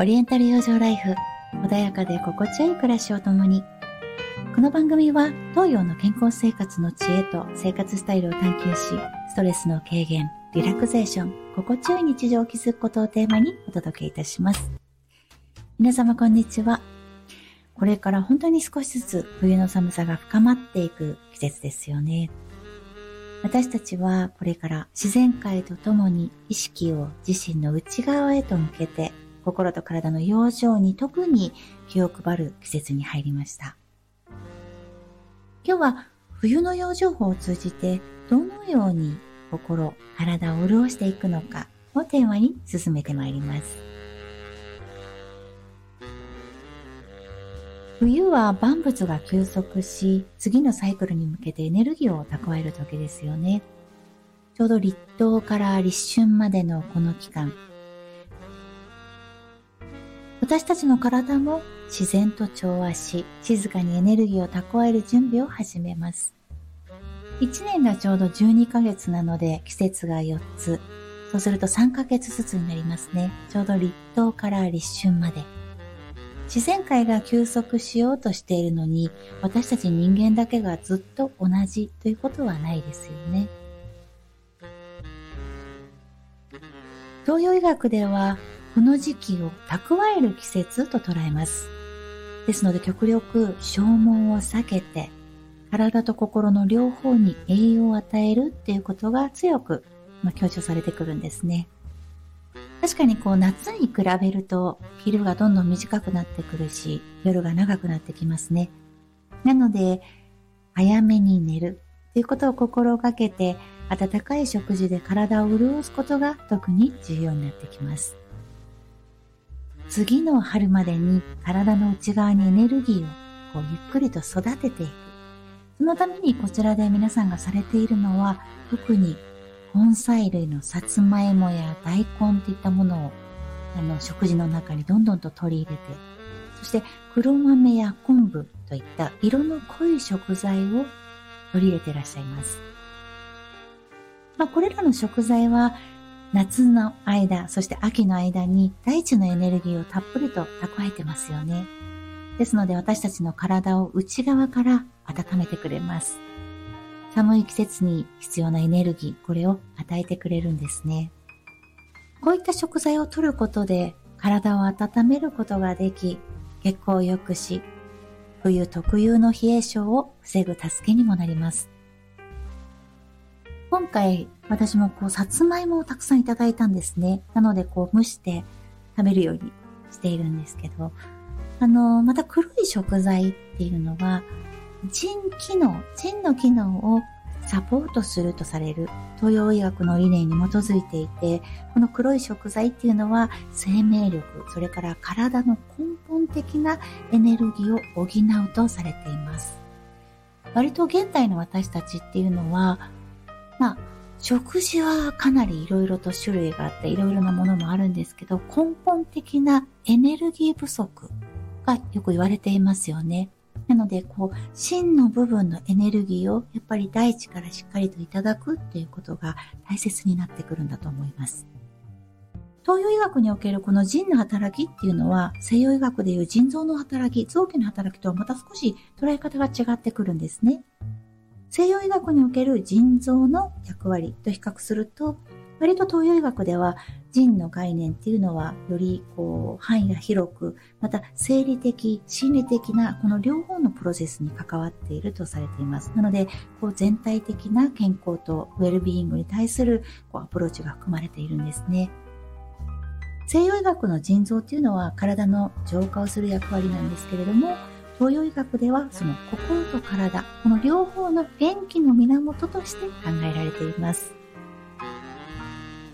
オリエンタル養生ライフ。穏やかで心地よい暮らしを共に。この番組は東洋の健康生活の知恵と生活スタイルを探求しストレスの軽減リラクゼーション心地よい日常を築くことをテーマにお届けいたします。皆様こんにちは。これから本当に少しずつ冬の寒さが深まっていく季節ですよね。私たちはこれから自然界とともに意識を自身の内側へと向けて心と体の養生に特に気を配る季節に入りました。今日は冬の養生法を通じてどのように心、体を潤していくのかをテーマに進めてまいります。冬は万物が休息し、次のサイクルに向けてエネルギーを蓄える時ですよね。ちょうど立冬から立春までのこの期間、私たちの体も自然と調和し、静かにエネルギーを蓄える準備を始めます。1年がちょうど12ヶ月なので季節が4つ。そうすると3ヶ月ずつになりますね。ちょうど立冬から立春まで。自然界が休息しようとしているのに、私たち人間だけがずっと同じということはないですよね。東洋医学ではこの時期を蓄える季節と捉えます。ですので極力消耗を避けて、体と心の両方に栄養を与えるっていうことが強く、まあ、強調されてくるんですね。確かにこう夏に比べると昼がどんどん短くなってくるし、夜が長くなってきますね。なので、早めに寝るということを心がけて、温かい食事で体を潤すことが特に重要になってきます。次の春までに体の内側にエネルギーをこうゆっくりと育てていく。そのためにこちらで皆さんがされているのは、特に根菜類のさつまいもや大根といったものをあの食事の中にどんどんと取り入れて、そして黒豆や昆布といった色の濃い食材を取り入れていらっしゃいます。まあ、これらの食材は夏の間、そして秋の間に大地のエネルギーをたっぷりと蓄えてますよね。ですので私たちの体を内側から温めてくれます。寒い季節に必要なエネルギー、これを与えてくれるんですね。こういった食材を摂ることで体を温めることができ、血行を良くし、冬特有の冷え症を防ぐ助けにもなります。今回私もこうさつまいもをたくさんいただいたんですね。なのでこう蒸して食べるようにしているんですけど、あの、また黒い食材っていうのは、腎機能、腎の機能をサポートするとされる東洋医学の理念に基づいていて、この黒い食材っていうのは生命力、それから体の根本的なエネルギーを補うとされています。割と現代の私たちっていうのは、まあ、食事はかなり色々と種類があって色々なものもあるんですけど、根本的なエネルギー不足がよく言われていますよね。なので、こう、芯の部分のエネルギーをやっぱり大地からしっかりといただくっていうことが大切になってくるんだと思います。東洋医学におけるこの腎の働きっていうのは、西洋医学でいう腎臓の働き、臓器の働きとはまた少し捉え方が違ってくるんですね。西洋医学における腎臓の役割と比較すると、割と東洋医学では腎の概念っていうのはよりこう範囲が広く、また生理的、心理的なこの両方のプロセスに関わっているとされています。なので、こう全体的な健康とウェルビーイングに対するこうアプローチが含まれているんですね。西洋医学の腎臓っていうのは体の浄化をする役割なんですけれども、東洋医学ではその心と体、この両方の元気の源として考えられています。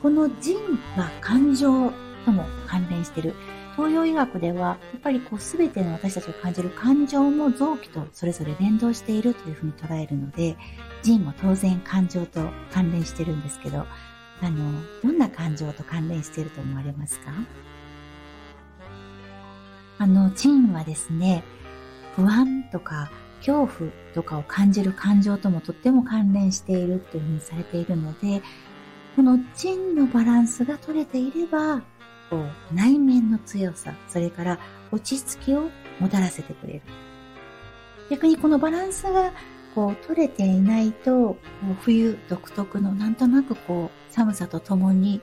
この腎は感情とも関連している。東洋医学では、やっぱりこう全ての私たちが感じる感情も臓器とそれぞれ連動しているというふうに捉えるので、腎も当然感情と関連してるんですけど、あの、どんな感情と関連していると思われますか？あの、腎はですね、不安とか恐怖とかを感じる感情ともとっても関連しているというふうにされているので、この腎のバランスが取れていれば、こう、内面の強さ、それから落ち着きをもたらせてくれる。逆にこのバランスがこう取れていないと、冬独特のなんとなくこう寒さとともに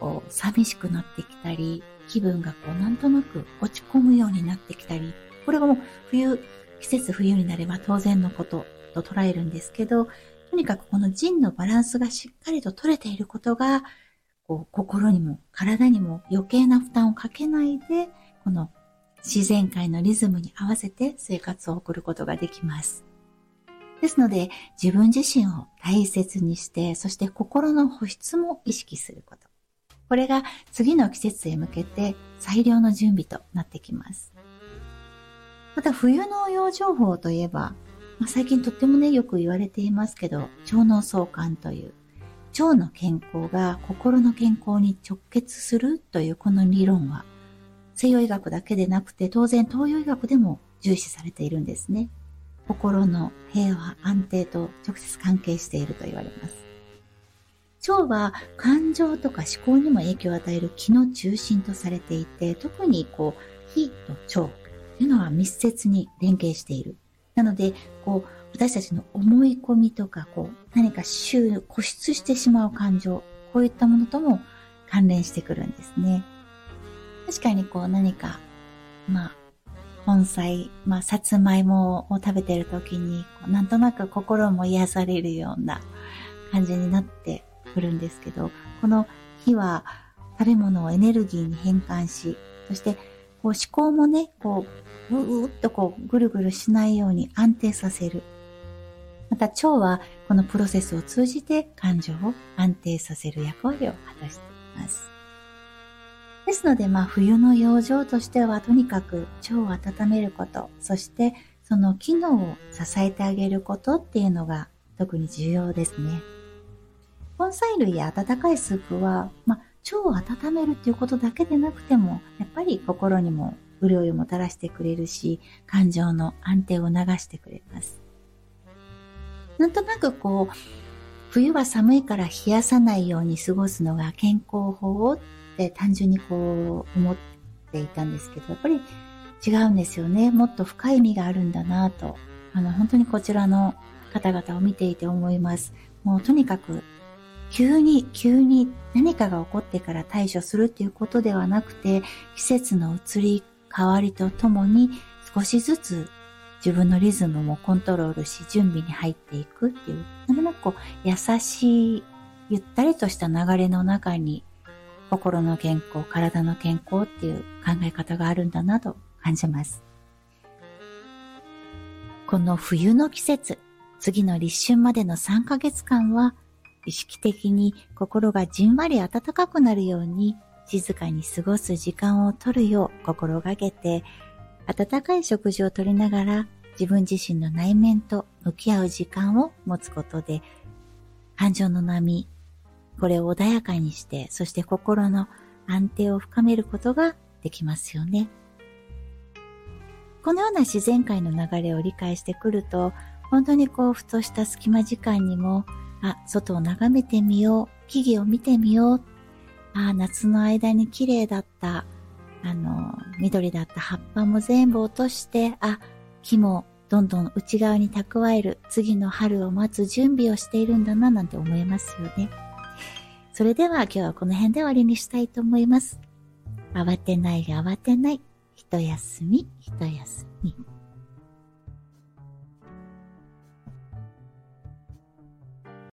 こう寂しくなってきたり、気分がこうなんとなく落ち込むようになってきたり、これがもう冬、季節冬になれば当然のことと捉えるんですけど、とにかくこの腎のバランスがしっかりと取れていることが、こう心にも体にも余計な負担をかけないで、この自然界のリズムに合わせて生活を送ることができます。ですので、自分自身を大切にして、そして心の保湿も意識すること。これが次の季節へ向けて最良の準備となってきます。また冬の養生法といえば、まあ、最近とってもね、よく言われていますけど、腸脳相関という、腸の健康が心の健康に直結するというこの理論は、西洋医学だけでなくて当然東洋医学でも重視されているんですね。心の平和、安定と直接関係していると言われます。腸は感情とか思考にも影響を与える気の中心とされていて、特にこう、火と腸いうのは密接に連携している。なので、こう、私たちの思い込みとか、こう、何か周、固執してしまう感情、こういったものとも関連してくるんですね。確かにこう何か、まあ、本菜、まあ、さつまいもを食べてる時に、なんとなく心も癒されるような感じになってくるんですけど、この火は食べ物をエネルギーに変換し、そしてこう思考もね、こう、うーっとこうぐるぐるしないように安定させる。また腸はこのプロセスを通じて感情を安定させる役割を果たしています。ですので、まあ、冬の養生としては、とにかく腸を温めること、そしてその機能を支えてあげることっていうのが特に重要ですね。根菜類や温かいスープは、まあ、腸を温めるっていうことだけでなくても、やっぱり心にも潤いをもたらしてくれるし、感情の安定を流してくれます。なんとなくこう、冬は寒いから冷やさないように過ごすのが健康法って単純にこう思っていたんですけど、やっぱり違うんですよね。もっと深い意味があるんだなと、あの、本当にこちらの方々を見ていて思います。もうとにかく、急に、急に何かが起こってから対処するっていうことではなくて、季節の移り変わりとともに少しずつ自分のリズムもコントロールし、準備に入っていくっていう、なんとなくこう、優しい、ゆったりとした流れの中に心の健康、体の健康っていう考え方があるんだなと感じます。この冬の季節、次の立春までの3ヶ月間は、意識的に心がじんわり暖かくなるように、静かに過ごす時間をとるよう心がけて、温かい食事をとりながら自分自身の内面と向き合う時間を持つことで、感情の波、これを穏やかにして、そして心の安定を深めることができますよね。このような自然界の流れを理解してくると、本当にこう、ふとした隙間時間にも、あ、外を眺めてみよう、木々を見てみよう、あ、夏の間に綺麗だった、あの、緑だった葉っぱも全部落として、あ、木もどんどん内側に蓄える次の春を待つ準備をしているんだななんて思えますよね。それでは今日はこの辺で終わりにしたいと思います。慌てないが慌てない。一休み、一休み。